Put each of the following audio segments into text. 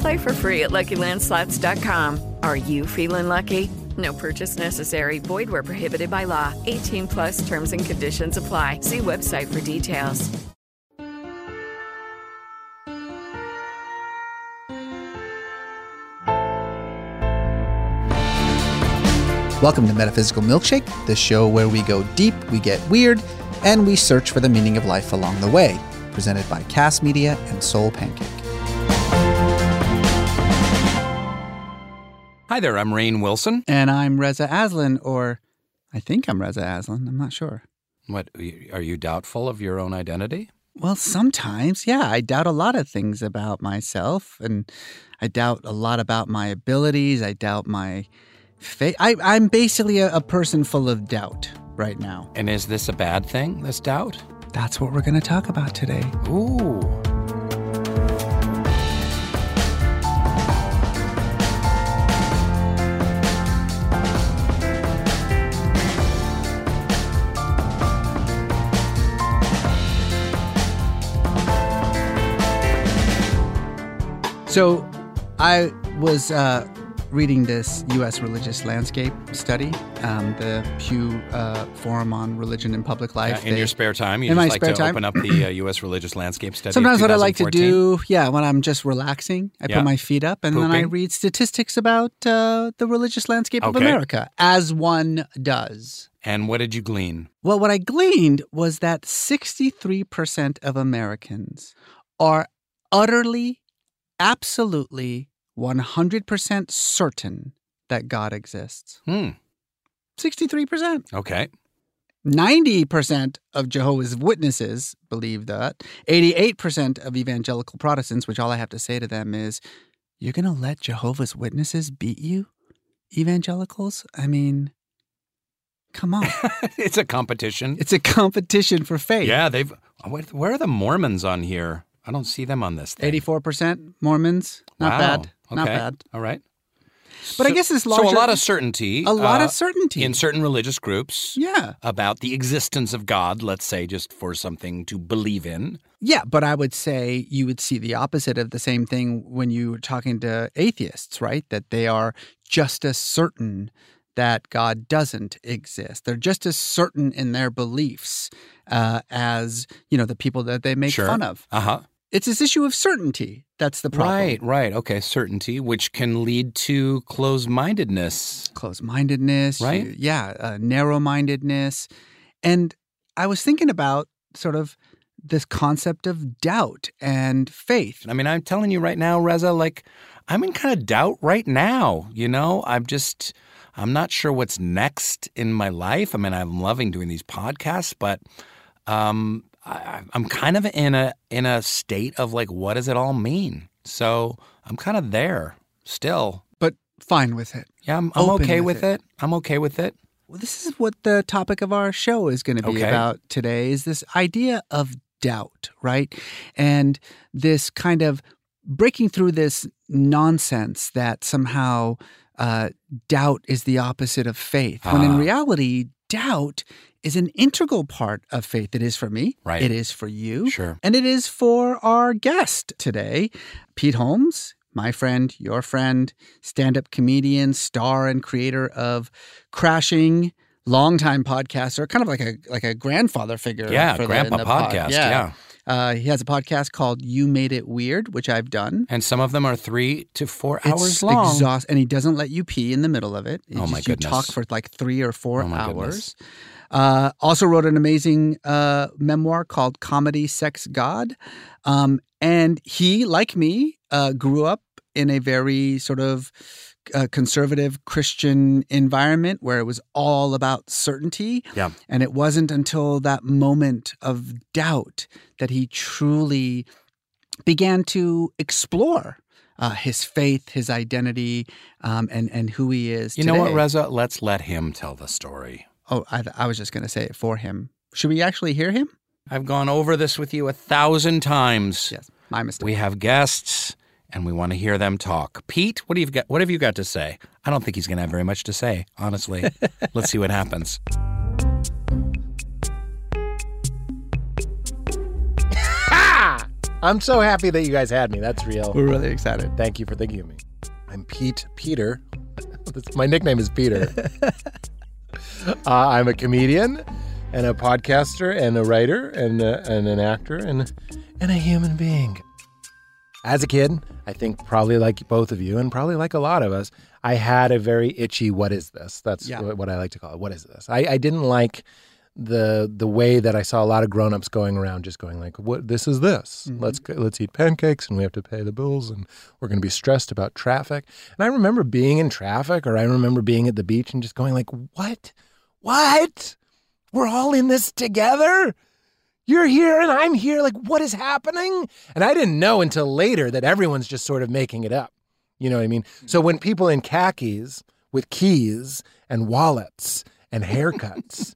Play for free at LuckyLandSlots.com. Are you feeling lucky? No purchase necessary. Void where prohibited by law. 18 plus terms and conditions apply. See website for details. Welcome to Metaphysical Milkshake, the show where we go deep, we get weird, and we search for the meaning of life along the way. Presented by Cass Media and Soul Pancake. Hi there, I'm Rainn Wilson. And I'm Reza Aslan, or I think I'm Reza Aslan. I'm not sure. What are you doubtful of your own identity? Well, sometimes, yeah. I doubt a lot of things about myself, and I doubt a lot about my abilities. I doubt my faith. I, I'm basically a, a person full of doubt right now. And is this a bad thing, this doubt? That's what we're going to talk about today. Ooh. So I was uh, reading this U.S. religious landscape study, um, the Pew uh, Forum on Religion and Public Life. Yeah, in They- your spare time, you in just my like spare to time. open up the uh, U.S. religious landscape study. Sometimes what I like to do, yeah, when I'm just relaxing, I Yeah. put my feet up and then I read statistics about uh, the religious landscape of America, as one does. And what did you glean? Well, what I gleaned was that 63% of Americans are utterly, absolutely, 100% certain that God exists. Hmm. 63%. Okay. 90% of Jehovah's Witnesses believe that. 88% of evangelical Protestants, which all I have to say to them is, you're going to let Jehovah's Witnesses beat you, evangelicals? I mean, come on. it's a competition. it's a competition for faith. yeah, they've. Where are the Mormons on here? I don't see them on this 84% Mormons. Not Wow. bad. Not Okay. bad. All right. But I guess it's so larger. a lot of certainty. A lot uh, of certainty. in certain religious groups. Yeah. About the existence of God, let's say, just for something to believe in. Yeah, but I would say you would see the opposite of the same thing when you were talking to atheists, right? That they are just as certain that God doesn't exist. They're just as certain in their beliefs uh, as you know the people that they make Sure. fun of. Uh huh. It's this issue of certainty that's the problem. Right, right. Okay, certainty, which can lead to closed mindedness. Closed mindedness, Right? yeah, uh, narrow mindedness. And I was thinking about sort of this concept of doubt and faith. I mean, I'm telling you right now, Reza, like, I'm in kind of doubt right now. You know, I'm just, I'm not sure what's next in my life. I mean, I'm loving doing these podcasts, but um, I, I'm kind of in a in a state of like, what does it all mean? So I'm kind of there still. But fine with it. Yeah, I'm, I'm okay with with it. it. I'm okay with it. Well, this is what the topic of our show is going to be Okay. about today is this idea of doubt, right? And this kind of breaking through this nonsense that somehow uh, doubt is the opposite of faith, when in Ah. reality, doubt is an integral part of faith. It is for me. Right. It is for you. Sure. And it is for our guest today, Pete Holmes, my friend, your friend, stand up comedian, star, and creator of Crashing, longtime podcaster, kind of like a like a grandfather figure. Yeah, for the- grandpa in the pod. podcast, yeah. Uh, he has a podcast called You Made It Weird, which I've done. And some of them are three to four It's hours long. exhaust, and he doesn't let you pee in the middle of it. He Oh, my just- You talk for like three or four Oh, my hours. goodness. Uh, also wrote an amazing uh, memoir called Comedy, Sex, God. Um, and he, like me, uh, grew up in a very sort of uh, conservative Christian environment where it was all about certainty. Yeah. And it wasn't until that moment of doubt that he truly began to explore uh, his faith, his identity, um, and and who he is. You know what. Reza? Let's let him tell the story. Oh, I, I was just going to say it for him. Should we actually hear him? I've gone over this with you a thousand times. Yes, my mistake. We have guests and we want to hear them talk. Pete, what do you got what have you got to say? I don't think he's going to have very much to say, honestly. Let's see what happens. I'm so happy that you guys had me. That's real. We're really excited. Thank you for thinking of me. I'm Pete Peter. My nickname is Peter. Uh, I'm a comedian and a podcaster and a writer and, uh, and an actor and, and a human being. As a kid, I think probably like both of you and probably like a lot of us, I had a very itchy what is this? That's Yeah. what I like to call it. What is this? I, I didn't like the the way that I saw a lot of grown-ups going around just going like what this is this. Let's let's eat pancakes and we have to pay the bills and we're going to be stressed about traffic. And I remember being in traffic or I remember being at the beach and just going like what? What? We're all in this together? You're here and I'm here. Like, what is happening? And I didn't know until later that everyone's just sort of making it up. You know what I mean? So mm-hmm. when people in khakis with keys and wallets and haircuts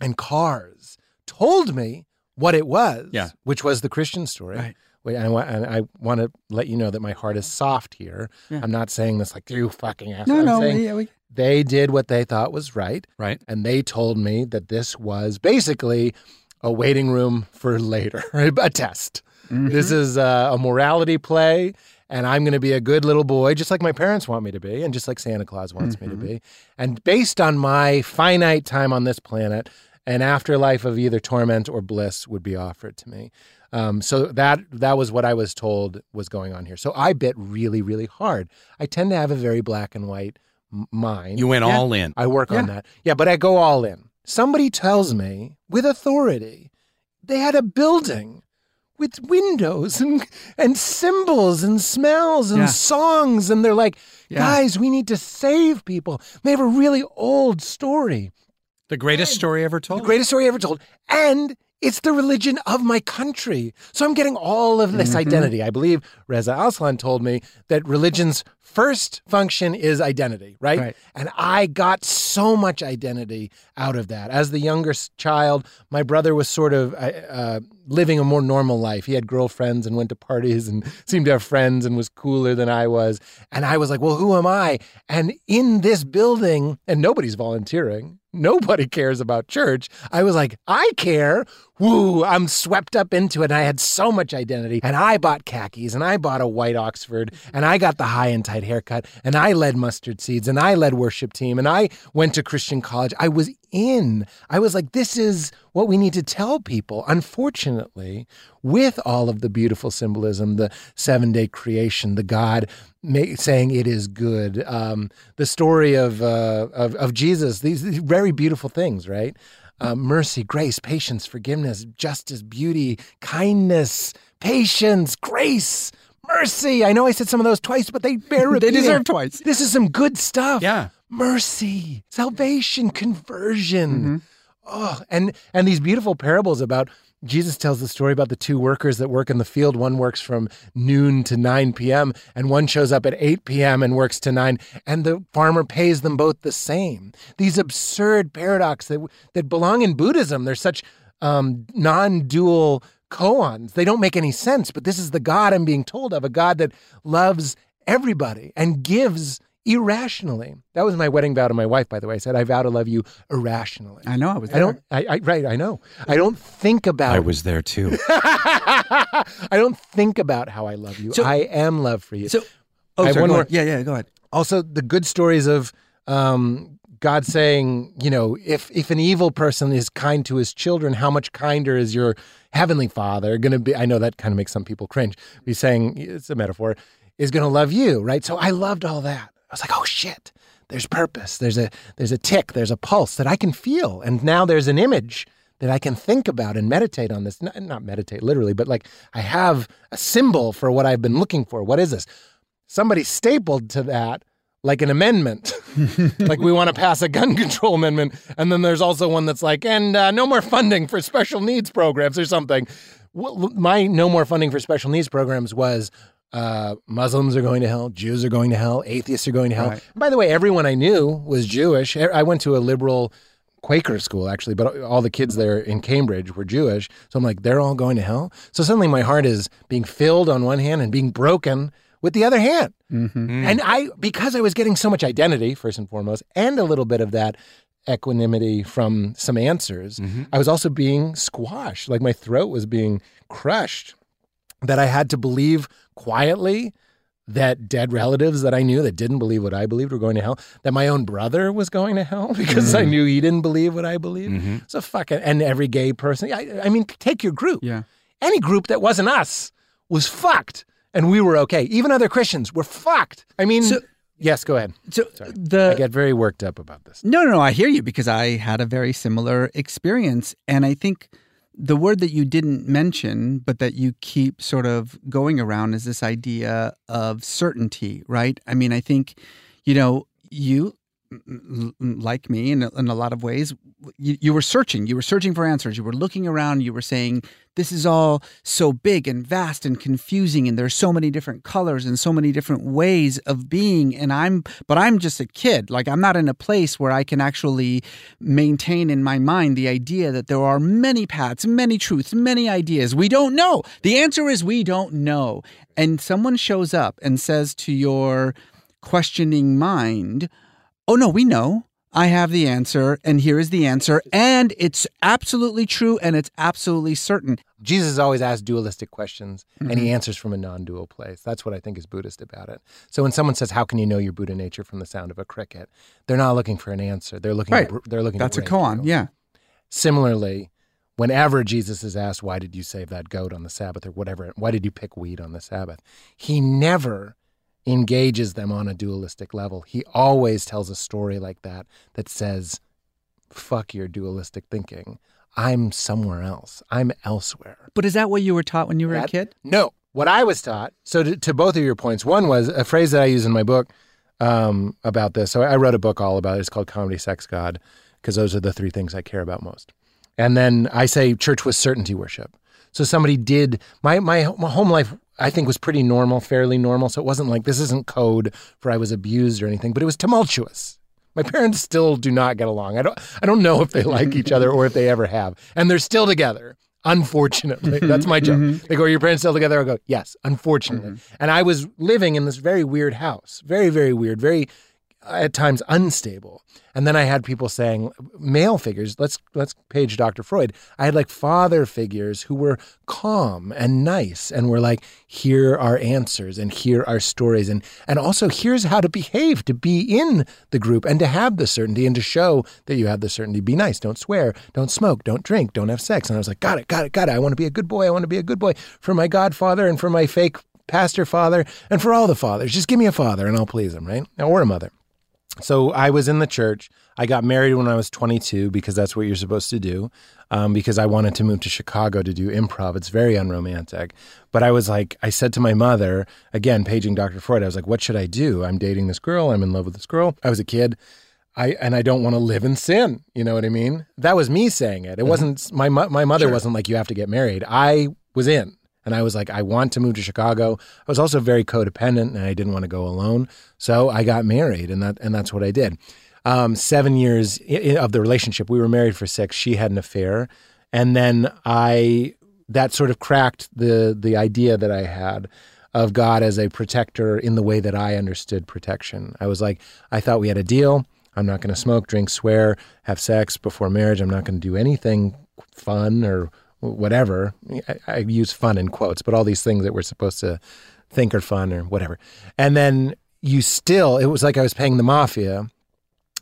and cars told me what it was, Yeah. which was the Christian story. Right. Wait, I, wa- and I want to let you know that my heart is soft here. Yeah. I'm not saying this like you fucking asshole. No, I'm no, saying yeah, we, they did what they thought was right Right? and they told me that this was basically a waiting room for later, a test. This is uh, a morality play, and I'm going to be a good little boy, just like my parents want me to be, and just like Santa Claus wants me to be. And based on my finite time on this planet, an afterlife of either torment or bliss would be offered to me. Um, so that that was what I was told was going on here. So I bit really, really hard. I tend to have a very black and white m- mind. You went Yeah. all in. I work on that. Yeah, but I go all in. Somebody tells me with authority they had a building with windows and and symbols and smells and Yeah. songs and they're like, Yeah. "Guys, we need to save people." They have a really old story. The greatest story ever told The greatest story ever told. And it's the religion of my country. So I'm getting all of this identity. I believe Reza Aslan told me that religion's first function is identity, right? Right. And I got so much identity out of that. As the younger child, my brother was sort of uh, uh, living a more normal life. He had girlfriends and went to parties and seemed to have friends and was cooler than I was. And I was like, well, who am I? And in this building, and nobody's volunteering, nobody cares about church. I was like, I care. Woo, I'm swept up into it. And I had so much identity. And I bought khakis and I bought a white Oxford and I got the high and tight haircut and I led mustard seeds and I led worship team and I went to Christian college. I was in. I was like, this is what we need to tell people. Unfortunately, with all of the beautiful symbolism, the seven day creation, the God saying it is good, um, the story of, uh, of, of Jesus, these, these very beautiful things, right? Uh, mercy, grace, patience, forgiveness, justice, beauty, kindness, patience, grace, mercy. I know I said some of those twice, but they bear they deserve twice. This is some good stuff. Yeah. Mercy, salvation, conversion. Mm-hmm. Oh, and and these beautiful parables about Jesus tells the story about the two workers that work in the field. One works from noon to 9 p.m., and one shows up at 8 p.m. and works to 9, and the farmer pays them both the same. These absurd paradox that, that belong in Buddhism. They're such um, non dual koans. They don't make any sense, but this is the God I'm being told of a God that loves everybody and gives irrationally. That was my wedding vow to my wife, by the way. I said, I vow to love you irrationally. I know. I was. I don't. I, I right. I know. I don't think about. I was there too. I don't think about how I love you. So- I am love for you. So, oh, I sorry, one more- ahead. Yeah, yeah. Go ahead. also, the good stories of um, God saying, you know, if if an evil person is kind to his children, how much kinder is your heavenly Father going to be? I know that kind of makes some people cringe. He's saying it's a metaphor. Is going to love you, right? So I loved all that. I was like, oh shit, there's purpose. There's a there's a tick. There's a pulse that I can feel, and now there's an image that I can think about and meditate on this. Not, not meditate literally, but like I have a symbol for what I've been looking for. What is this? Somebody stapled to that like an amendment, like we want to pass a gun control amendment, and then there's also one that's like, and uh, no more funding for special needs programs or something. Well, my no more funding for special needs programs was uh, Muslims are going to hell, Jews are going to hell, atheists are going to hell. Right. By the way, everyone I knew was Jewish. I went to a liberal Quaker school actually, but all the kids there in Cambridge were Jewish. So I'm like, they're all going to hell. So suddenly my heart is being filled on one hand and being broken with the other hand. Mm-hmm. Mm. And I, because I was getting so much identity, first and foremost, and a little bit of that equanimity from some answers, mm-hmm. I was also being squashed. Like my throat was being crushed that I had to believe quietly that dead relatives that I knew that didn't believe what I believed were going to hell, that my own brother was going to hell because I mm. knew he didn't believe what I believed. Mm-hmm. So fucking, and every gay person, I, I mean, take your group. Yeah. Any group that wasn't us was fucked and we were okay. Even other Christians were fucked. I mean, So- yes, go ahead. So I the get very worked up about this. No, no, no. I hear you because I had a very similar experience. And I think the word that you didn't mention, but that you keep sort of going around is this idea of certainty, right? I mean, I think, you know, you, like me in a, in a lot of ways, you, you were searching. You were searching for answers. You were looking around. You were saying, this is all so big and vast and confusing and there's so many different colors and so many different ways of being and i'm but i'm just a kid like i'm not in a place where i can actually maintain in my mind the idea that there are many paths many truths many ideas we don't know the answer is we don't know and someone shows up and says to your questioning mind oh no we know I have the answer, and here is the answer, and it's absolutely true and it's absolutely certain. Jesus always asks dualistic questions and he mm-hmm. answers from a non dual place. That's what I think is Buddhist about it. So when someone says, How can you know your Buddha nature from the sound of a cricket? They're not looking for an answer. They're looking Right. to, they're looking That's a koan, yeah. Similarly, whenever Jesus is asked, Why did you save that goat on the Sabbath or whatever, why did you pick wheat on the Sabbath? He never engages them on a dualistic level. He always tells a story like that that says, Fuck your dualistic thinking. I'm somewhere else. I'm elsewhere. But is that what you were taught when you were a kid? No. What I was taught, so to, to both of your points, one was a phrase that I use in my book um, about this. So I wrote a book all about it. It's called Comedy, Sex, God, because those are the three things I care about most. And then I say church was certainty worship. So somebody did, my, my, my home life, I think, was pretty normal, fairly normal. So it wasn't like this isn't code for I was abused or anything, but it was tumultuous. My parents still do not get along. I don't I don't know if they like each other or if they ever have. And they're still together. Unfortunately. Mm-hmm. That's my joke. Mm-hmm. They go, Are your parents still together? I go, Yes, unfortunately. Mm-hmm. And I was living in this very weird house. Very, very weird, very at times unstable. And then I had people saying male figures, let's let's page Dr. Freud. I had like father figures who were calm and nice and were like, here are answers and here are stories and and also here's how to behave to be in the group and to have the certainty and to show that you have the certainty. Be nice, don't swear, don't smoke, don't drink, don't have sex. And I was like, got it, got it, got it. I want to be a good boy. I want to be a good boy for my godfather and for my fake pastor father and for all the fathers. Just give me a father and I'll please him, right? Or a mother. So I was in the church. I got married when I was 22 because that's what you're supposed to do. Um, because I wanted to move to Chicago to do improv. It's very unromantic. But I was like, I said to my mother, again, paging Dr. Freud, I was like, what should I do? I'm dating this girl. I'm in love with this girl. I was a kid. I, and I don't want to live in sin. You know what I mean? That was me saying it. It wasn't my my mother wasn't like you have to get married. I was in. And I was like, I want to move to Chicago. I was also very codependent and I didn't want to go alone. So I got married and that and that's what I did. Um, seven years of the relationship, we were married for six. She had an affair. And then I that sort of cracked the the idea that I had of God as a protector in the way that I understood protection. I was like, I thought we had a deal. I'm not going to smoke, drink, swear, have sex before marriage. I'm not going to do anything fun or whatever. I, I use fun in quotes, but all these things that we're supposed to think are fun or whatever. And then you still, it was like I was paying the mafia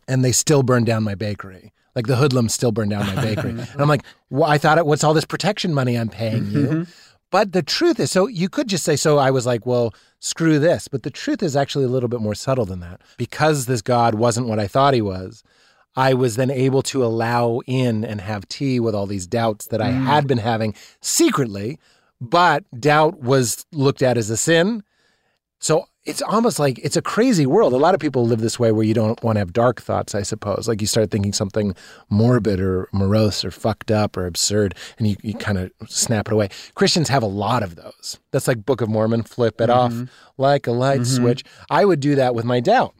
and they still burned down my bakery. Like the hoodlums still burned down my bakery. and I'm like, well, I thought it, what's all this protection money I'm paying you? Mm-hmm. But the truth is, so you could just say, so I was like, well, screw this. But the truth is actually a little bit more subtle than that. Because this God wasn't what I thought he was, I was then able to allow in and have tea with all these doubts that I mm. had been having secretly. But doubt was looked at as a sin. So it's almost like it's a crazy world. A lot of people live this way where you don't want to have dark thoughts, I suppose. Like you start thinking something morbid or morose or fucked up or absurd and you, you kind of snap it away. Christians have a lot of those. That's like Book of Mormon, flip it off mm-hmm. like a light mm-hmm. switch. I would do that with my doubt.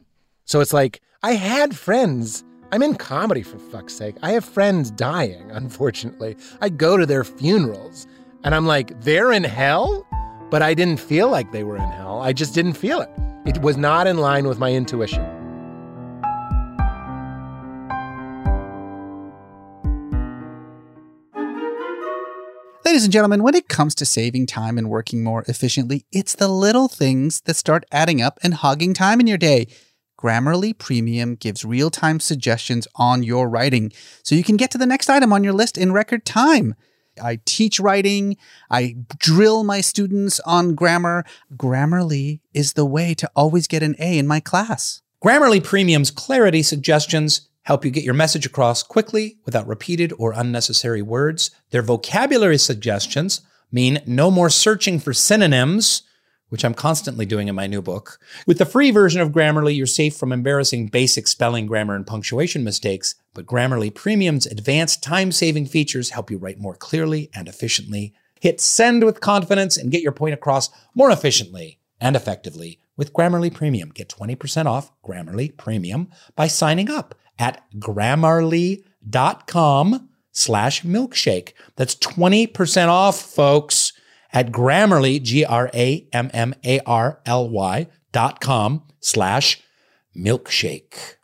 So it's like I had friends. I'm in comedy for fuck's sake. I have friends dying, unfortunately. I go to their funerals and I'm like, they're in hell? But I didn't feel like they were in hell. I just didn't feel it. It was not in line with my intuition. Ladies and gentlemen, when it comes to saving time and working more efficiently, it's the little things that start adding up and hogging time in your day. Grammarly Premium gives real time suggestions on your writing so you can get to the next item on your list in record time. I teach writing, I drill my students on grammar. Grammarly is the way to always get an A in my class. Grammarly Premium's clarity suggestions help you get your message across quickly without repeated or unnecessary words. Their vocabulary suggestions mean no more searching for synonyms, which I'm constantly doing in my new book. With the free version of Grammarly, you're safe from embarrassing basic spelling, grammar, and punctuation mistakes, but Grammarly Premium's advanced time saving features help you write more clearly and efficiently. Hit send with confidence and get your point across more efficiently and effectively with Grammarly Premium. Get 20% off Grammarly Premium by signing up at grammarly.com slash milkshake. That's 20% off, folks, at Grammarly, G-R-A-M-M-A-R-L-Y dot com slash milkshake.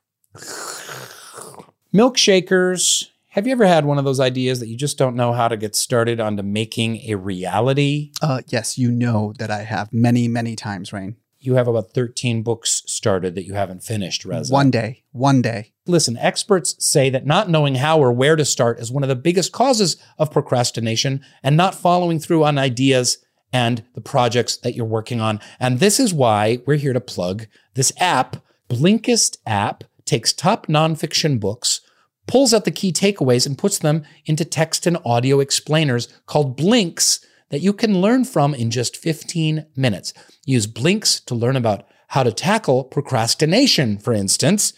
Milkshakers, have you ever had one of those ideas that you just don't know how to get started onto making a reality? Uh, yes, you know that I have many, many times, Rainn. You have about 13 books started that you haven't finished, Reza. One day, one day. Listen, experts say that not knowing how or where to start is one of the biggest causes of procrastination and not following through on ideas and the projects that you're working on. And this is why we're here to plug this app. Blinkist app takes top nonfiction books, pulls out the key takeaways, and puts them into text and audio explainers called Blinks that you can learn from in just 15 minutes. Use Blinks to learn about how to tackle procrastination, for instance.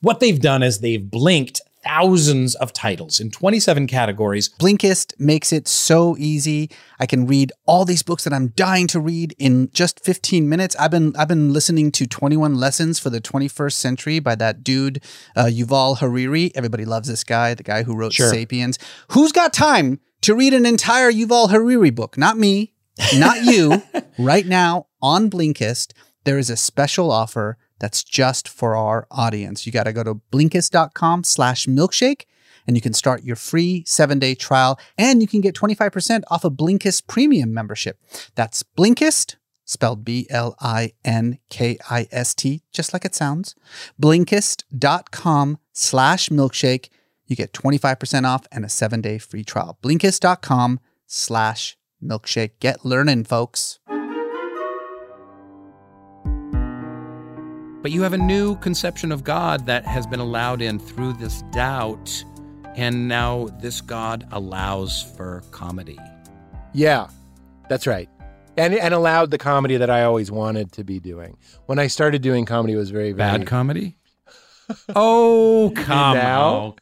What they've done is they've blinked thousands of titles in 27 categories. Blinkist makes it so easy. I can read all these books that I'm dying to read in just 15 minutes. I've been I've been listening to 21 Lessons for the 21st Century by that dude uh, Yuval Harari. Everybody loves this guy, the guy who wrote Sure. *Sapiens*. Who's got time to read an entire Yuval Harari book? Not me, not you. right now on Blinkist, there is a special offer that's just for our audience. You got to go to blinkist.com slash milkshake and you can start your free seven day trial and you can get 25% off a Blinkist premium membership. That's Blinkist, spelled B L I N K I S T, just like it sounds. Blinkist.com slash milkshake. You get 25% off and a seven day free trial. Blinkist.com slash milkshake. Get learning, folks. But you have a new conception of God that has been allowed in through this doubt. And now this God allows for comedy. Yeah, that's right. And and allowed the comedy that I always wanted to be doing. When I started doing comedy, it was very, very Bad comedy? oh, come Now?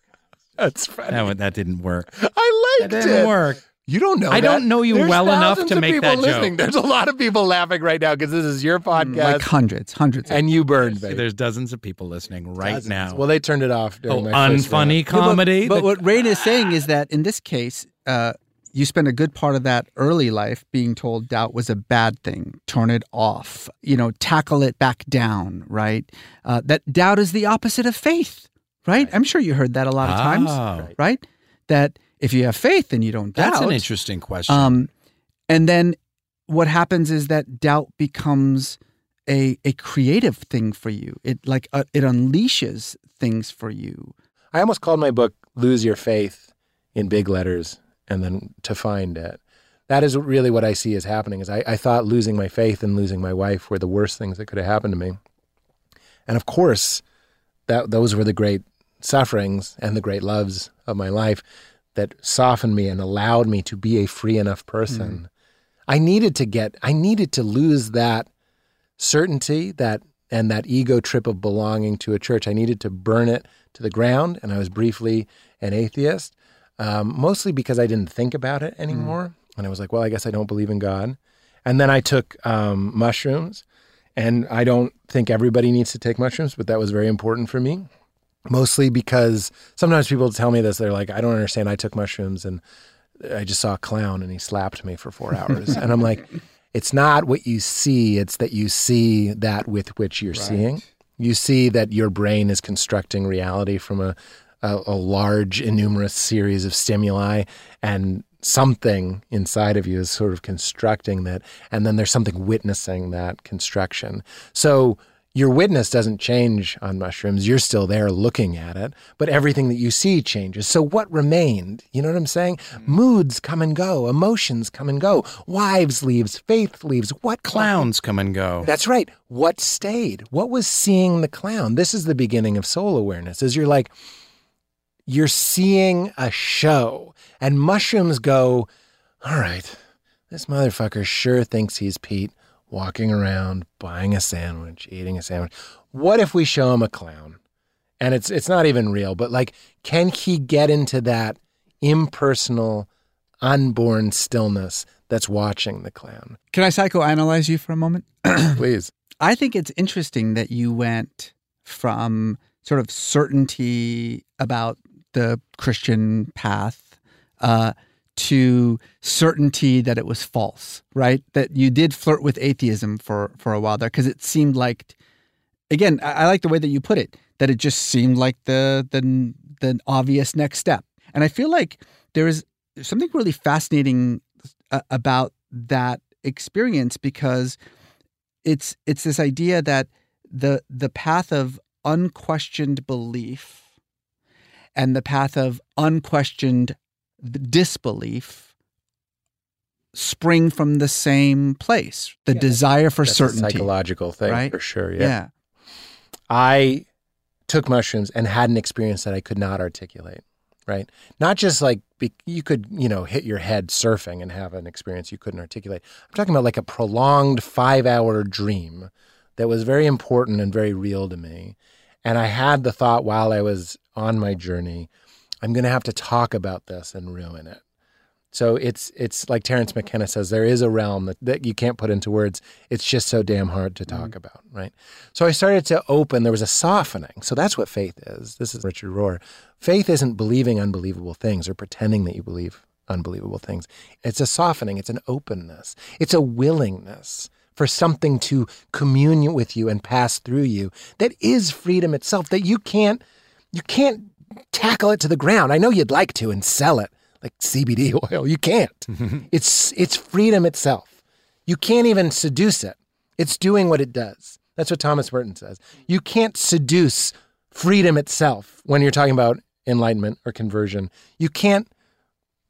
That's funny. That, that didn't work. I That liked didn't it. work. You don't know. I that. don't know you There's well enough to make people that listening. joke. There's a lot of people laughing right now because this is your podcast, Like hundreds, hundreds. of and you burned, baby. There's dozens of people listening right Dozens. now. Well, they turned it off. Oh, unfunny comedy. But, The- what Rainn is saying is that in this case, uh, you spent a good part of that early life being told doubt was a bad thing. Turn it off. You know, tackle it back down. Right. Uh, that doubt is the opposite of faith. Right? I'm sure you heard that a lot of times. Oh. Right. That if you have faith, and you don't doubt. That's an interesting question. Um, and then what happens is that doubt becomes a a creative thing for you. It like uh, it unleashes things for you. I almost called my book "Lose Your Faith" in big letters, and then to find it. That is really what I see as happening. Is I, I thought losing my faith and losing my wife were the worst things that could have happened to me, and of course, that those were the great sufferings and the great loves of my life that softened me and allowed me to be a free enough person. I needed to get, I needed to lose that certainty, that and that ego trip of belonging to a church. I needed to burn it to the ground, and I was briefly an atheist, um, mostly because I didn't think about it anymore. And I was like, well, I guess I don't believe in God. And then I took um, mushrooms, and I don't think everybody needs to take mushrooms, but that was very important for me. Mostly because sometimes people tell me this, they're like, I don't understand. I took mushrooms and I just saw a clown and he slapped me for four hours. and I'm like, it's not what you see, it's that you see that with which you're seeing. You see that your brain is constructing reality from a, a, a large, innumerous series of stimuli, and something inside of you is sort of constructing that. And then there's something witnessing that construction. So your witness doesn't change on mushrooms. You're still there looking at it, but everything that you see changes. So what remained? You know what I'm saying? Mm-hmm. Moods come and go, emotions come and go, wives leaves, faith leaves. What Clowns come and go. That's right. What stayed? What was seeing the clown? This is the beginning of soul awareness. Is you're like you're seeing a show and mushrooms go, "All right. This motherfucker sure thinks he's Pete walking around buying a sandwich, eating a sandwich. What if we show him a clown?" And it's it's not even real, but like can he get into that impersonal unborn stillness that's watching the clown? Can I psychoanalyze you for a moment? Please. I think it's interesting that you went from sort of certainty about the Christian path uh, to certainty that it was false, right? That you did flirt with atheism for for a while there because it seemed like, again, I, I like the way that you put it. That it just seemed like the the the obvious next step, and I feel like there is something really fascinating uh, about that experience because it's it's this idea that the the path of unquestioned belief and the path of unquestioned disbelief spring from the same place the desire for certainty psychological thing right? for sure. yeah. yeah. I took mushrooms and had an experience that I could not articulate, right? Not just like be, you could, you know, hit your head surfing and have an experience you couldn't articulate. I'm talking about like a prolonged five hour dream that was very important and very real to me. And I had the thought while I was on my journey, I'm going to have to talk about this and ruin it. So it's it's like Terence McKenna says, there is a realm that, that you can't put into words. It's just so damn hard to talk mm-hmm. about, right? So I started to open. There was a softening. So that's what faith is. This is Richard Rohr. Faith isn't believing unbelievable things or pretending that you believe unbelievable things. It's a softening. It's an openness. It's a willingness for something to commune with you and pass through you that is freedom itself. That you can't you can't tackle it to the ground. I know you'd like to and sell it like CBD oil. You can't. Mm-hmm. it's it's freedom itself. You can't even seduce it. It's doing what it does. That's what Thomas Merton says. You can't seduce freedom itself when you're talking about enlightenment or conversion. You can't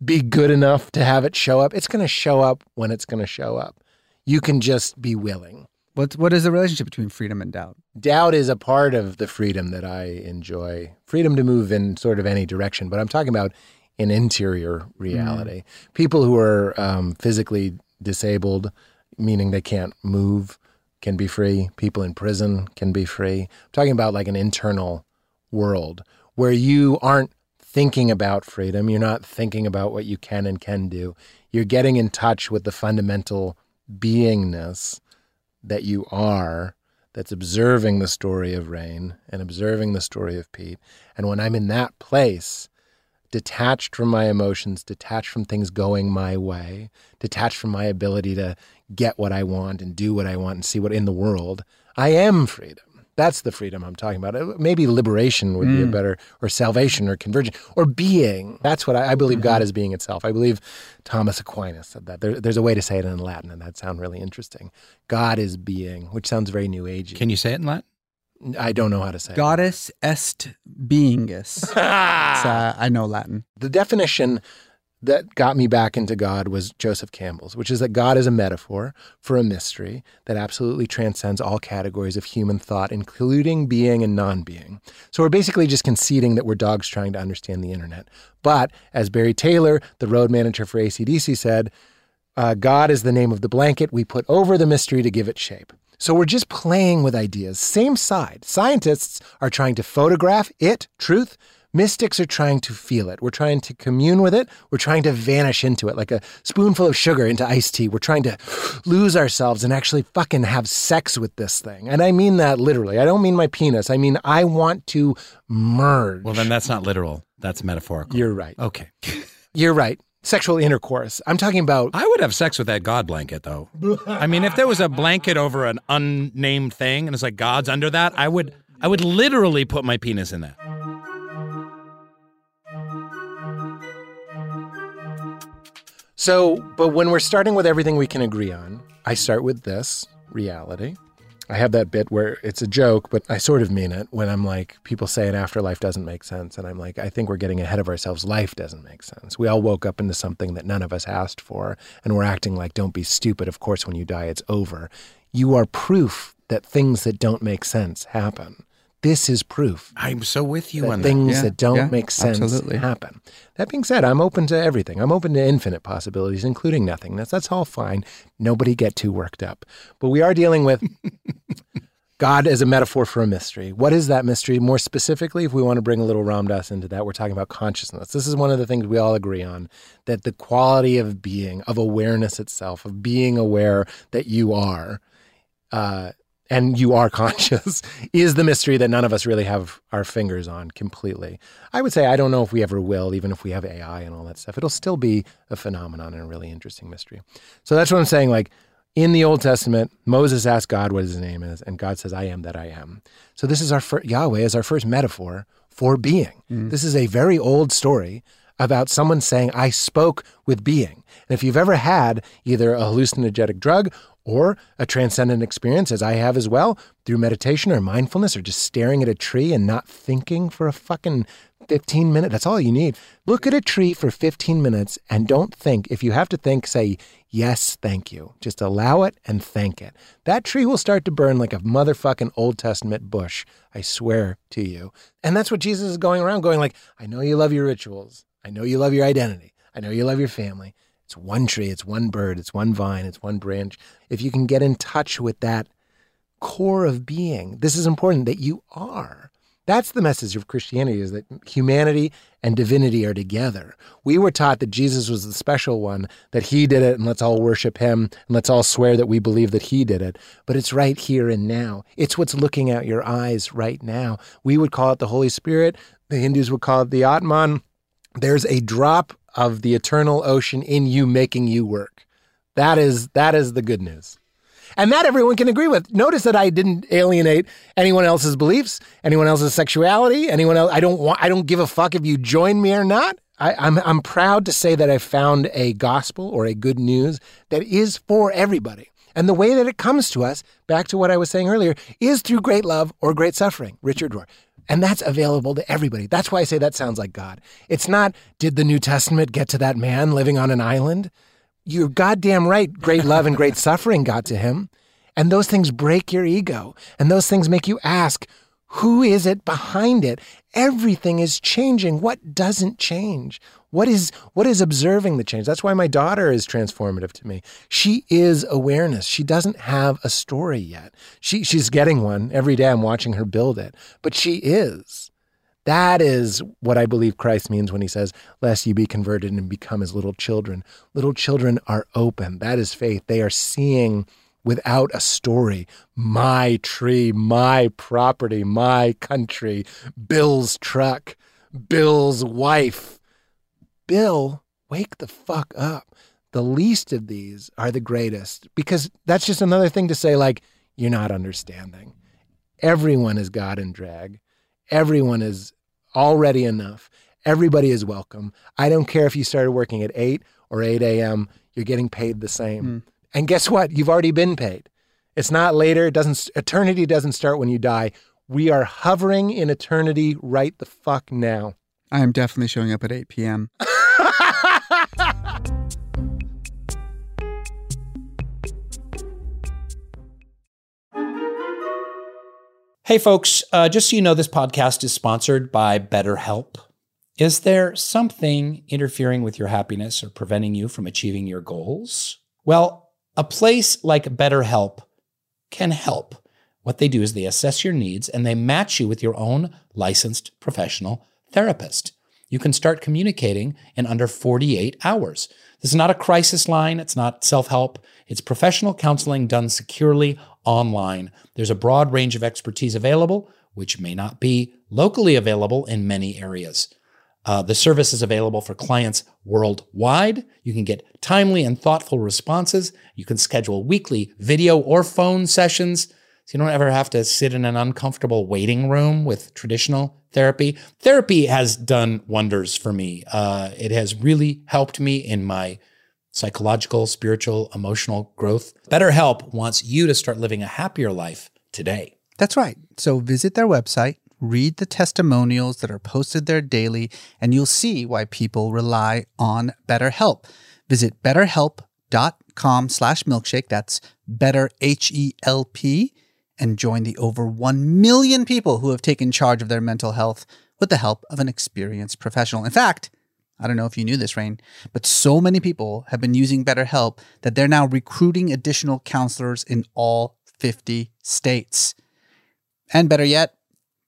be good enough to have it show up. It's going to show up when it's going to show up. You can just be willing. What what is the relationship between freedom and doubt? Doubt is a part of the freedom that I enjoy. Freedom to move in sort of any direction, but I'm talking about an interior reality. People who are um, physically disabled, meaning they can't move, can be free. People in prison can be free. I'm talking about like an internal world where you aren't thinking about freedom. You're not thinking about what you can and can do. You're getting in touch with the fundamental beingness that you are that's observing the story of Rainn and observing the story of Pete. And when I'm in that place, detached from my emotions, detached from things going my way, detached from my ability to get what I want and do what I want and see what in the world, I am freedom. That's the freedom I'm talking about. Uh, Maybe liberation would be a better, or salvation, or conversion, or being. That's what I, I believe God is being itself. I believe Thomas Aquinas said that. There, there's a way to say it in Latin, and that sounds really interesting. God is being, which sounds very New Agey. Can you say it in Latin? I don't know how to say it. Goddess est beingus. It's, uh, I know Latin. the definition that got me back into God was Joseph Campbell's, which is that God is a metaphor for a mystery that absolutely transcends all categories of human thought, including being and non being. So we're basically just conceding that we're dogs trying to understand the internet. But as Barry Taylor, the road manager for ACDC, said, uh, God is the name of the blanket we put over the mystery to give it shape. So we're just playing with ideas. Same side. Scientists are trying to photograph it, truth. Mystics are trying to feel it. We're trying to commune with it. We're trying to vanish into it like a spoonful of sugar into iced tea. We're trying to lose ourselves and actually fucking have sex with this thing. And I mean that literally. I don't mean my penis. I mean, I want to merge. Well, then that's not literal. That's metaphorical. You're right. okay. You're right. Sexual intercourse. I'm talking about I would have sex with that God blanket, though. I mean, if there was a blanket over an unnamed thing and it's like God's under that, I would, I would literally put my penis in that. So, but when we're starting with everything we can agree on, I start with this reality. I have that bit where it's a joke, but I sort of mean it when I'm like, people say an afterlife doesn't make sense. And I'm like, I think we're getting ahead of ourselves. Life doesn't make sense. We all woke up into something that none of us asked for, and we're acting like, don't be stupid. Of course, when you die, it's over. You are proof that things that don't make sense happen. This is proof I'm so with you that on things Yeah, that don't yeah, make sense absolutely. happen. That being said, I'm open to everything. I'm open to infinite possibilities, including nothingness. That's all fine. Nobody get too worked up. But we are dealing with God as a metaphor for a mystery. What is that mystery? More specifically, if we want to bring a little Ram Dass into that, we're talking about consciousness. This is one of the things we all agree on that the quality of being, of awareness itself, of being aware that you are, uh, and you are conscious, is the mystery that none of us really have our fingers on completely. I would say I don't know if we ever will, even if we have AI and all that stuff. It'll still be a phenomenon and a really interesting mystery. So that's what I'm saying. Like, in the Old Testament, Moses asked God what his name is, and God says, I am that I am. So this is our first, Yahweh is our first metaphor for being. Mm-hmm. This is a very old story about someone saying, I spoke with being. And if you've ever had either a hallucinogenic drug or a transcendent experience, as I have as well, through meditation or mindfulness or just staring at a tree and not thinking for a fucking 15 minutes, that's all you need. Look at a tree for 15 minutes and don't think. If you have to think, say, yes, thank you. Just allow it and thank it. That tree will start to burn like a motherfucking Old Testament bush. I swear to you. And that's what Jesus is going around going like, I know you love your rituals. I know you love your identity. I know you love your family. It's one tree, it's one bird, it's one vine, it's one branch. If you can get in touch with that core of being, this is important that you are. That's the message of Christianity is that humanity and divinity are together. We were taught that Jesus was the special one, that he did it and let's all worship him and let's all swear that we believe that he did it. But it's right here and now. It's what's looking out your eyes right now. We would call it the Holy Spirit. The Hindus would call it the Atman. There's a drop of the eternal ocean in you making you work. That is that is the good news. And that everyone can agree with. Notice that I didn't alienate anyone else's beliefs, anyone else's sexuality, anyone else. I don't want. I don't give a fuck if you join me or not. I, I'm I'm proud to say that I found a gospel or a good news that is for everybody. And the way that it comes to us, back to what I was saying earlier, is through great love or great suffering. Richard Rohr. And that's available to everybody. That's why I say that sounds like God. It's not, did the New Testament get to that man living on an island? You're goddamn right. Great love and great suffering got to him. And those things break your ego. And those things make you ask, who is it behind it? Everything is changing. What doesn't change? What is what is observing the change? That's why my daughter is transformative to me. She is awareness. She doesn't have a story yet. She she's getting one every day. I'm watching her build it, but she is. That is what I believe Christ means when he says, Lest you be converted and become as little children. Little children are open. That is faith. They are seeing without a story my tree, my property, my country, Bill's truck, Bill's wife. Bill, wake the fuck up. The least of these are the greatest because that's just another thing to say, like, you're not understanding. Everyone is God in drag. Everyone is already enough. Everybody is welcome. I don't care if you started working at 8 or 8 a.m., you're getting paid the same. Hmm. And guess what? You've already been paid. It's not later. It doesn't eternity doesn't start when you die. We are hovering in eternity right the fuck now. I am definitely showing up at 8 p.m. Hey, folks, uh, just so you know, this podcast is sponsored by BetterHelp. Is there something interfering with your happiness or preventing you from achieving your goals? Well, a place like BetterHelp can help. What they do is they assess your needs and they match you with your own licensed professional therapist. You can start communicating in under 48 hours. This is not a crisis line, it's not self help, it's professional counseling done securely online. There's a broad range of expertise available, which may not be locally available in many areas. Uh, the service is available for clients worldwide. You can get timely and thoughtful responses. You can schedule weekly video or phone sessions. So you don't ever have to sit in an uncomfortable waiting room with traditional therapy. Therapy has done wonders for me. Uh, it has really helped me in my psychological, spiritual, emotional growth. BetterHelp wants you to start living a happier life today. That's right. So visit their website, read the testimonials that are posted there daily, and you'll see why people rely on BetterHelp. Visit betterhelp.com slash milkshake. That's better H-E-L-P and join the over 1 million people who have taken charge of their mental health with the help of an experienced professional. In fact, I don't know if you knew this, Rainn, but so many people have been using BetterHelp that they're now recruiting additional counselors in all 50 states. And better yet,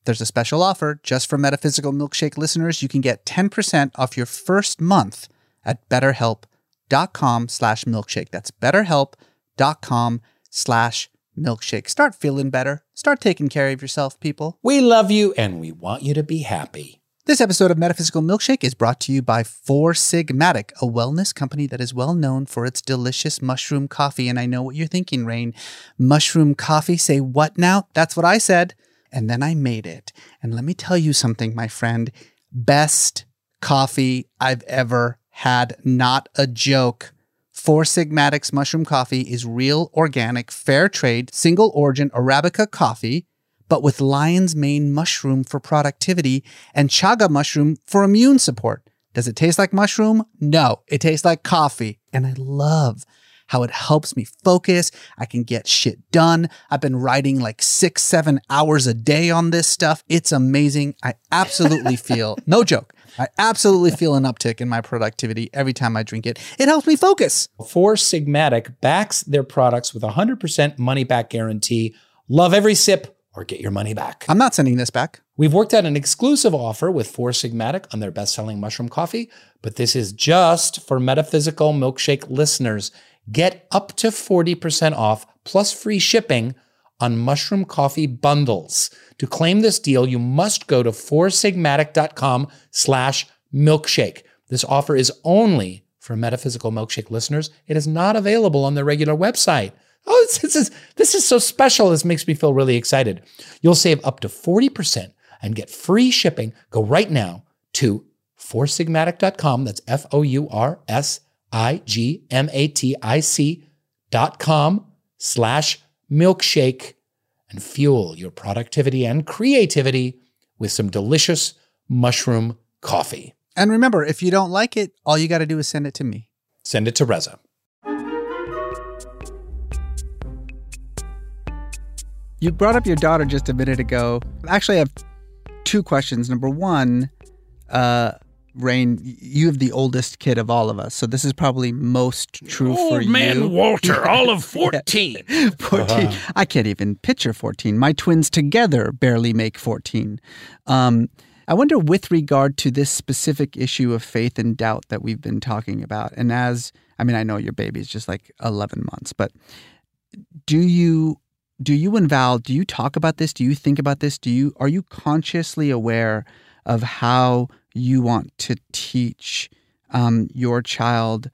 there's a special offer just for Metaphysical Milkshake listeners. You can get 10% off your first month at betterhelp.com slash milkshake. That's betterhelp.com slash milkshake. Start feeling better. Start taking care of yourself, people. We love you and we want you to be happy. This episode of Metaphysical Milkshake is brought to you by Four Sigmatic, a wellness company that is well known for its delicious mushroom coffee. And I know what you're thinking, Rainn. Mushroom coffee? Say what now? That's what I said. And then I made it. And let me tell you something, my friend. Best coffee I've ever had. Not a joke. Four Sigmatic's mushroom coffee is real, organic, fair trade, single origin Arabica coffee but with lion's mane mushroom for productivity and chaga mushroom for immune support. Does it taste like mushroom? No, it tastes like coffee. And I love how it helps me focus. I can get shit done. I've been writing like six, seven hours a day on this stuff. It's amazing. I absolutely feel, no joke, I absolutely feel an uptick in my productivity every time I drink it. It helps me focus. Four Sigmatic backs their products with a 100% money back guarantee. Love every sip or get your money back. I'm not sending this back. We've worked out an exclusive offer with Four Sigmatic on their best selling mushroom coffee, but this is just for metaphysical milkshake listeners. Get up to 40% off plus free shipping on mushroom coffee bundles. To claim this deal, you must go to foursigmatic.com slash milkshake. This offer is only for metaphysical milkshake listeners. It is not available on their regular website. Oh, this, is, this is so special. This makes me feel really excited. You'll save up to 40% and get free shipping. Go right now to foursigmatic.com. That's F O U R S I G M A T I C dot com slash milkshake and fuel your productivity and creativity with some delicious mushroom coffee. And remember, if you don't like it, all you got to do is send it to me. Send it to Reza. You brought up your daughter just a minute ago. Actually, I have two questions. Number one, uh, Rainn, you have the oldest kid of all of us, so this is probably most true Old for you. Old man Walter, all of 14. 14. I can't even picture 14. My twins together barely make 14. Um, I wonder, with regard to this specific issue of faith and doubt that we've been talking about, and as I mean, I know your baby is just like 11 months, but do you do you and Val do you talk about this? Do you think about this? Do you are you consciously aware of how you want to teach um, your child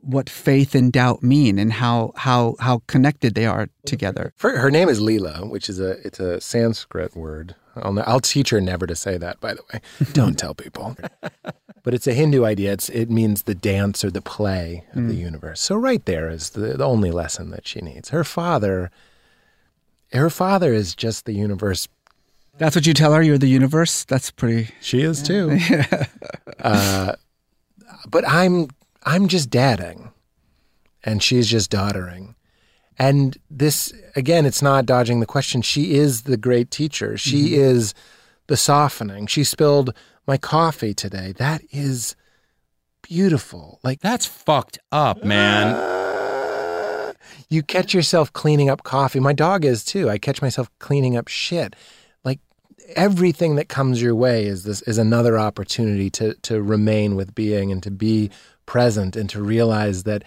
what faith and doubt mean and how how how connected they are together? For, her name is Leela, which is a it's a Sanskrit word. I'll, I'll teach her never to say that. By the way, don't tell people. But it's a Hindu idea. It's, it means the dance or the play of the universe. So right there is the, the only lesson that she needs. Her father, her father is just the universe. That's what you tell her. You're the universe. That's pretty. She is too. uh, but I'm I'm just dadding, and she's just daughtering. And this, again, it's not dodging the question. She is the great teacher. She is the softening. She spilled my coffee today. That is beautiful. Like, That's fucked up, man. uh, you catch yourself cleaning up coffee. My dog is too. I catch myself cleaning up shit. Like everything that comes your way is this is another opportunity to to remain with being and to be present and to realize that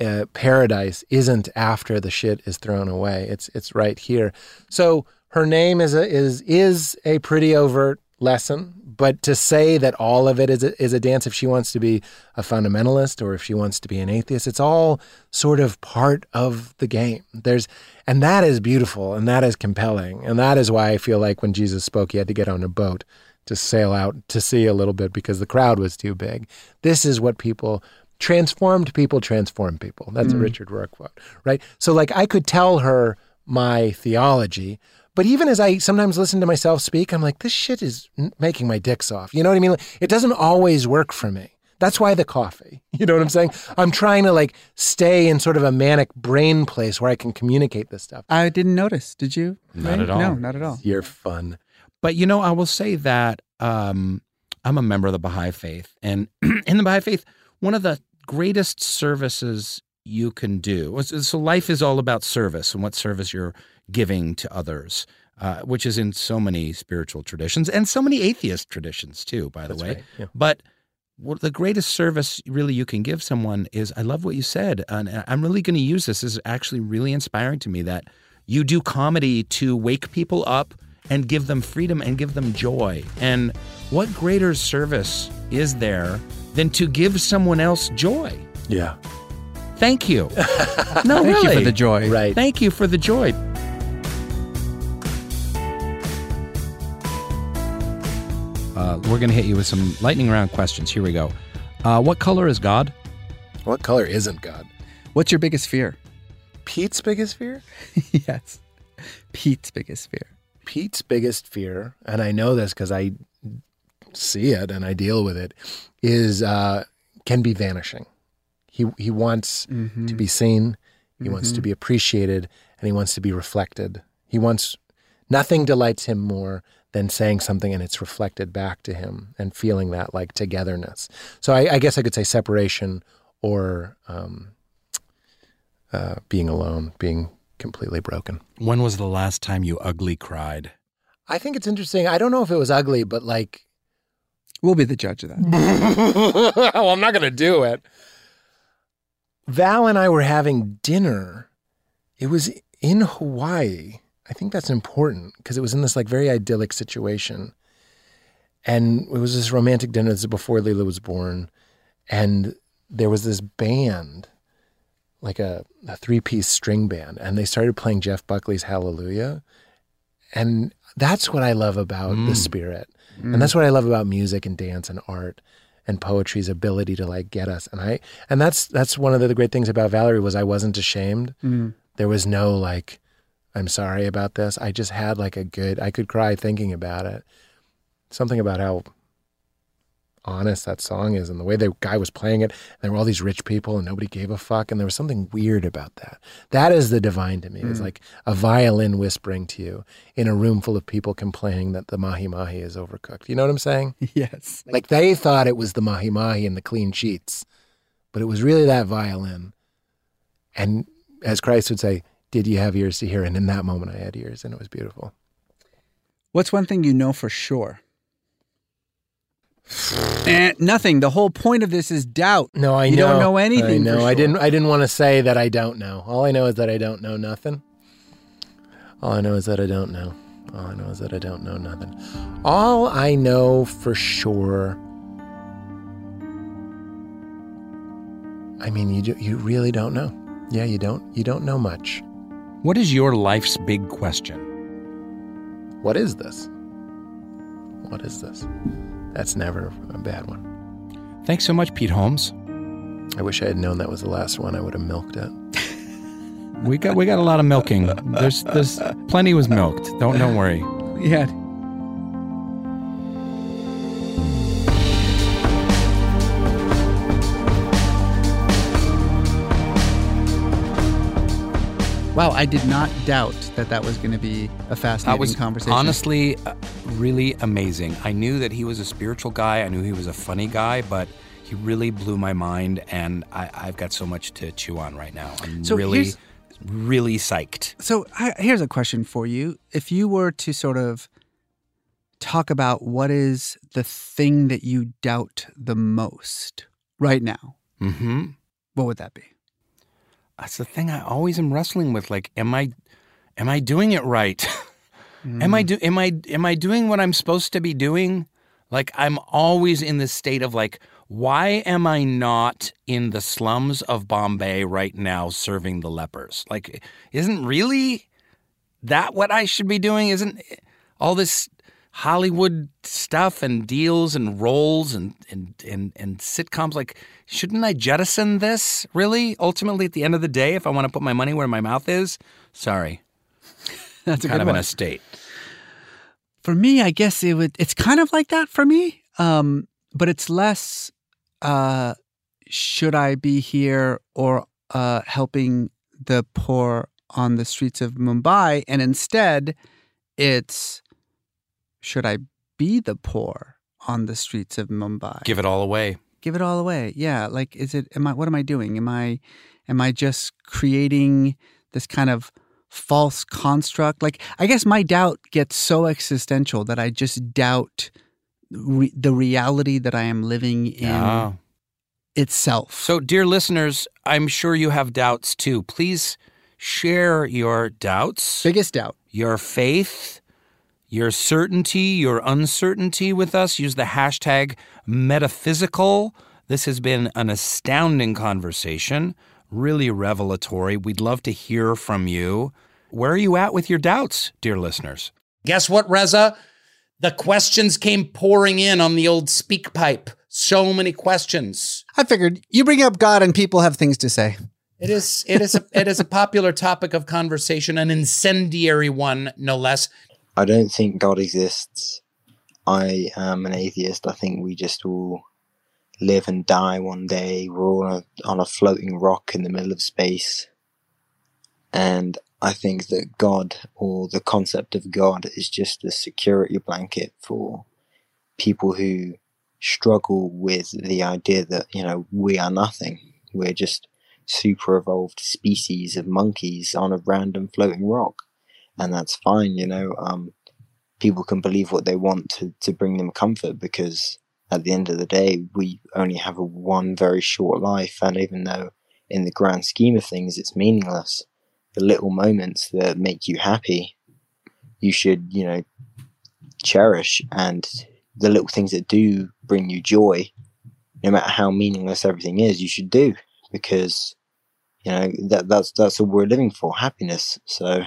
uh, paradise isn't after the shit is thrown away. It's it's right here. So her name is a is is a pretty overt lesson, but to say that all of it is a, is a dance if she wants to be a fundamentalist or if she wants to be an atheist, it's all sort of part of the game. There's and that is beautiful and that is compelling. And that is why I feel like when Jesus spoke, he had to get on a boat to sail out to sea a little bit because the crowd was too big. This is what people transformed people transform people. That's a mm. Richard Rohr quote, right? So like I could tell her my theology, but even as I sometimes listen to myself speak, I'm like, this shit is making my dicks off. You know what I mean? Like, It doesn't always work for me. That's why the coffee. You know what I'm saying? I'm trying to like stay in sort of a manic brain place where I can communicate this stuff. I didn't notice. Did you? Not Ray? at all. No, not at all. You're fun. But you know, I will say that um, I'm a member of the Baha'i faith, and in the Baha'i faith, one of the greatest services you can do. So life is all about service and what service you're giving to others, uh, which is in so many spiritual traditions and so many atheist traditions too. By the That's way, right, yeah. but what the greatest service really you can give someone is I love what you said, and I'm really going to use this. This is actually really inspiring to me that you do comedy to wake people up and give them freedom and give them joy. And what greater service is there than to give someone else joy? Yeah. Thank you. No, Thank really. you for the joy. Right. Thank you for the joy. Uh, we're going to hit you with some lightning round questions. Here we go. Uh, what color is God? What color isn't God? What's your biggest fear? Pete's biggest fear? yes. Pete's biggest fear. Pete's biggest fear, and I know this because I see it and I deal with it, is uh, can be vanishing. He he wants to be seen, he wants to be appreciated, and he wants to be reflected. He wants nothing delights him more than saying something and it's reflected back to him and feeling that like togetherness. So I, I guess I could say separation or um, uh, being alone, being completely broken. When was the last time you ugly cried? I think it's interesting. I don't know if it was ugly, but like, We'll be the judge of that. well, I'm not going to do it. Val and I were having dinner. It was in Hawaii. I think that's important because it was in this like very idyllic situation. And it was this romantic dinner. This is before Leela was born. And there was this band, like a, a three piece string band, and they started playing Jeff Buckley's Hallelujah. And that's what I love about the mm. spirit. Mm. And that's what I love about music and dance and art and poetry's ability to like get us. And I and that's that's one of the great things about Valerie was I wasn't ashamed. Mm. There was no like I'm sorry about this. I just had like a good I could cry thinking about it. Something about how honest that song is and the way the guy was playing it. And there were all these rich people and nobody gave a fuck. And there was something weird about that. That is the divine to me. It's hmm. like a violin whispering to you in a room full of people complaining that the mahi mahi is overcooked. You know what I'm saying? yes. Like they thought it was the mahi mahi and the clean sheets, but it was really that violin. And as Christ would say, did you have ears to hear? And in that moment, I had ears, and it was beautiful. What's one thing you know for sure? and nothing. The whole point of this is doubt. No, I You know. don't know anything I for know. I didn't. I didn't want to say that I don't know. All I know is that I don't know nothing. All I know is that I don't know. All I know is that I don't know nothing. All I know for sure. I mean, you do, you really don't know. Yeah, you don't. You don't know much. What is your life's big question? What is this? What is this? That's never a bad one. Thanks so much, Pete Holmes. I wish I had known that was the last one. I would have milked it. We got we got a lot of milking. There's there's plenty was milked. Don't don't worry. Yeah. Wow, I did not doubt that that was going to be a fascinating That was conversation. honestly uh, really amazing. I knew that he was a spiritual guy. I knew he was a funny guy, but he really blew my mind, and I, I've got so much to chew on right now. I'm So really, really psyched. So I, here's a question for you: If you were to sort of talk about what is the thing that you doubt the most right now, Mm-hmm. what would that be? That's the thing I always am wrestling with. Like, am I, am I doing it right? Am I mm. do am I am I doing what I'm supposed to be doing? Like I'm always in this state of like why am I not in the slums of Bombay right now serving the lepers? Like isn't really that what I should be doing? Isn't all this Hollywood stuff and deals and roles and and and, and sitcoms like shouldn't I jettison this really ultimately at the end of the day if I want to put my money where my mouth is? Sorry. That's a kind good of one. in a state. For me, I guess it would. It's kind of like that for me, um, but it's less. Uh, should I be here or uh, helping the poor on the streets of Mumbai? And instead, it's should I be the poor on the streets of Mumbai? Give it all away. give it all away. Yeah, like is it am I what am I doing? Am I am I just creating this kind of false construct? Like I guess my doubt gets so existential that I just doubt re- the reality that I am living in itself. So, dear listeners, I'm sure you have doubts too. Please share your doubts, biggest doubt. your faith, your certainty, your uncertainty with us. Use the hashtag metaphysical. This has been an astounding conversation, really revelatory. We'd love to hear from you. Where are you at with your doubts, dear listeners? Guess what, Reza? The questions came pouring in on the old speak pipe. So many questions. I figured you bring up God and people have things to say. It is it is a, it is a popular topic of conversation, an incendiary one, no less. I don't think God exists. I am an atheist. I think we just all live and die one day. We're all on a, on a floating rock in the middle of space. And I think that God, or the concept of God, is just a security blanket for people who struggle with the idea that, you know, we are nothing. We're just super evolved species of monkeys on a random floating rock. And that's fine, you know. Um, people can believe what they want to, to bring them comfort because at the end of the day, we only have a one very short life. And even though in the grand scheme of things, it's meaningless, the little moments that make you happy, you should, you know, cherish. And the little things that do bring you joy, no matter how meaningless everything is, you should do because, you know, that, that's, that's what we're living for happiness. So,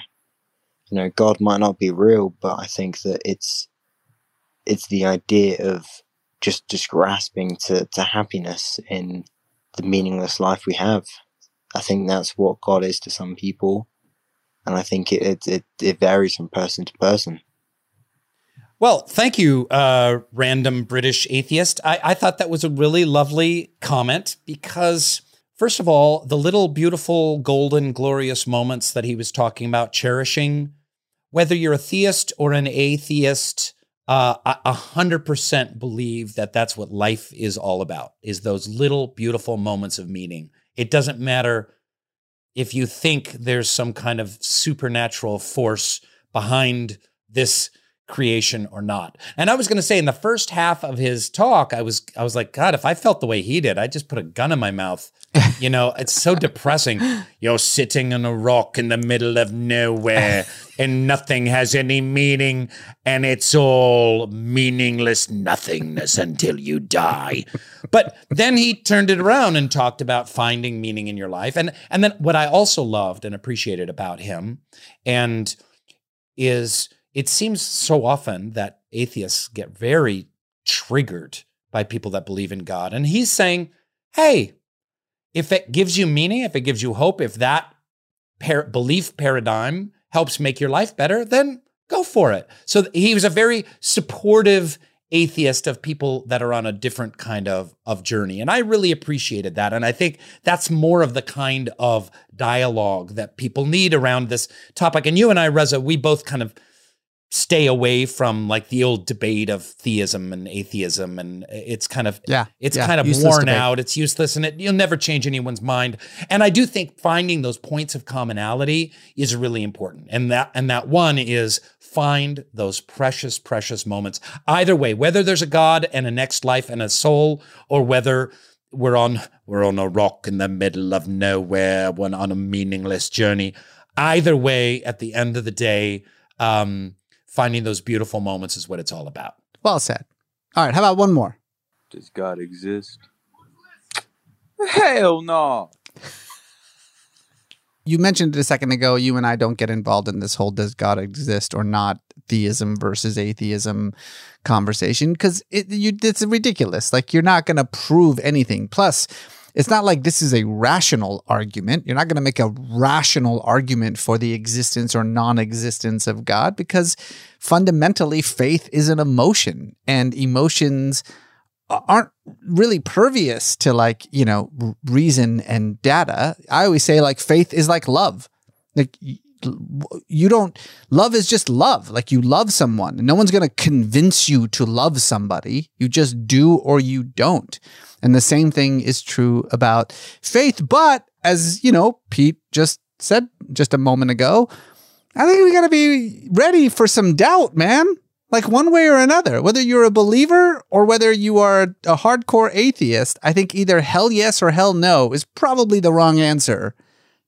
you know god might not be real but i think that it's it's the idea of just just grasping to, to happiness in the meaningless life we have i think that's what god is to some people and i think it it, it, it varies from person to person Well, thank you, uh, random British atheist. I, I thought that was a really lovely comment because, first of all, the little beautiful, golden, glorious moments that he was talking about, cherishing, whether you're a theist or an atheist, uh, a hundred percent believe that that's what life is all about: is those little beautiful moments of meaning. It doesn't matter if you think there's some kind of supernatural force behind this creation or not. And I was going to say in the first half of his talk, I was I was like, God, if I felt the way he did, I'd just put a gun in my mouth. You know, it's so depressing. You're sitting on a rock in the middle of nowhere and nothing has any meaning and it's all meaningless nothingness until you die. But then he turned it around and talked about finding meaning in your life. And and then what I also loved and appreciated about him and is it seems so often that atheists get very triggered by people that believe in God. And he's saying, hey, if it gives you meaning, if it gives you hope, if that par- belief paradigm helps make your life better, then go for it. So he was a very supportive atheist of people that are on a different kind of of journey and i really appreciated that and i think that's more of the kind of dialogue that people need around this topic and you and i reza we both kind of stay away from like the old debate of theism and atheism and it's kind of Yeah, it's yeah, kind of worn debate. out it's useless and it you'll never change anyone's mind and i do think finding those points of commonality is really important and that and that one is find those precious precious moments either way whether there's a god and a next life and a soul or whether we're on we're on a rock in the middle of nowhere one on a meaningless journey either way at the end of the day um finding those beautiful moments is what it's all about Well said. All right, how about one more? Does God exist? Hell no. You mentioned it a second ago. You and I don't get involved in this whole "does God exist" or not theism versus atheism conversation because it, you, it's ridiculous. Like you're not going to prove anything. Plus, it's not like this is a rational argument. You're not going to make a rational argument for the existence or non-existence of God because fundamentally, faith is an emotion, and emotions aren't really pervious to like you know reason and data. I always say like faith is like love. Like you don't love is just love. Like you love someone. No one's going to convince you to love somebody. You just do or you don't and the same thing is true about faith but as you know pete just said just a moment ago i think we got to be ready for some doubt man like one way or another, whether you're a believer or whether you are a hardcore atheist, I think either hell yes or hell no is probably the wrong answer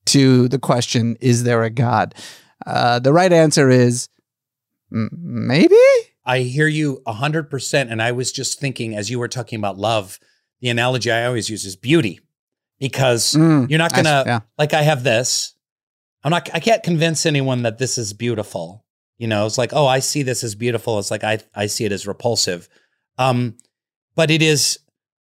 to the question, is there a God? Uh, the right answer is maybe? I hear you 100%. And I was just thinking, as you were talking about love, the analogy I always use is beauty because Mm, you're not going to, yeah. like, I have this. I'm not, I can't convince anyone that this is beautiful. You know, it's like, oh, I see this as beautiful. It's like, I, I see it as repulsive. Um, but it is,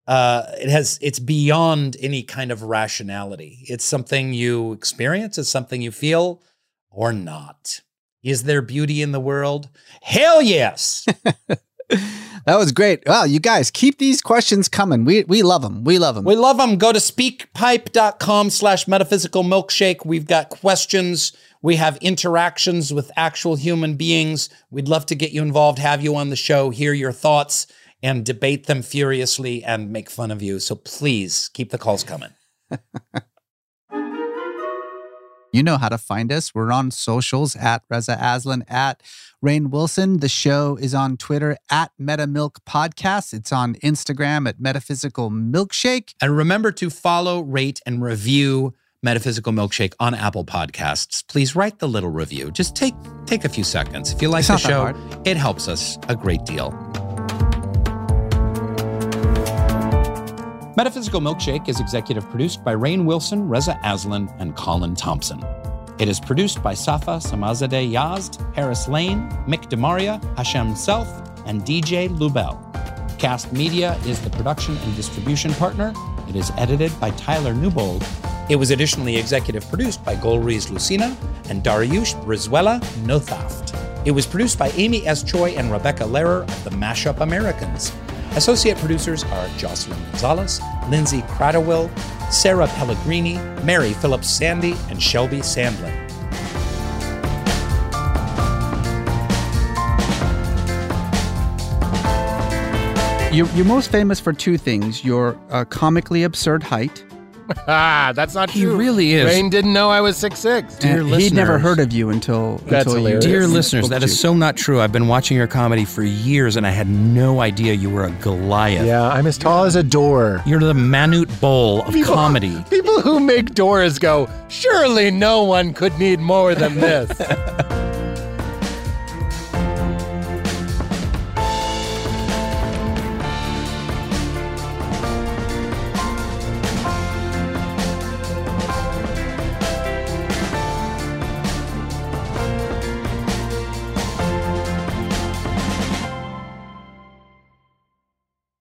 uh, it has, it's beyond any kind of rationality. It's something you experience, it's something you feel or not. Is there beauty in the world? Hell yes. That was great. Well, you guys keep these questions coming. We we love them. We love them. We love them. Go to speakpipe.com slash metaphysical milkshake. We've got questions. We have interactions with actual human beings. We'd love to get you involved, have you on the show, hear your thoughts, and debate them furiously and make fun of you. So please keep the calls coming. You know how to find us. We're on socials at Reza Aslan, at Rainn Wilson. The show is on Twitter at MetaMilk Podcast. It's on Instagram at Metaphysical Milkshake. And remember to follow, rate, and review Metaphysical Milkshake on Apple Podcasts. Please write the little review. Just take take a few seconds. If you like It's the show, it helps us a great deal. Metaphysical Milkshake is executive produced by Rainn Wilson, Reza Aslan, and Colin Thompson. It is produced by Safa Samazadeh Yazd, Harris Lane, Mick DeMaria, Hashem Self, and DJ Lubel. Kast Media is the production and distribution partner. It is edited by Tyler Newbold. It was additionally executive produced by Golriz Lucina and Dariush Brizuela Nothaft. It was produced by Amy S. Choi and Rebecca Lehrer of the Mashup Americans. Associate producers are Jocelyn Gonzalez, Lindsay Cradwell, Sarah Pellegrini, Mary Phillips Sandy, and Shelby Sandlin. You're, you're most famous for two things your uh, comically absurd height. Ah, that's not true. He true. really is. Rainn didn't know I was six six. Dear and he'd never heard of you until, That's until you. hilarious. Dear listeners, that booked is you. so not true. I've been watching your comedy for years and I had no idea you were a Goliath. Yeah, I'm as tall as a door. You're the Manute Bol of People- comedy. People who make doors go, surely no one could need more than this.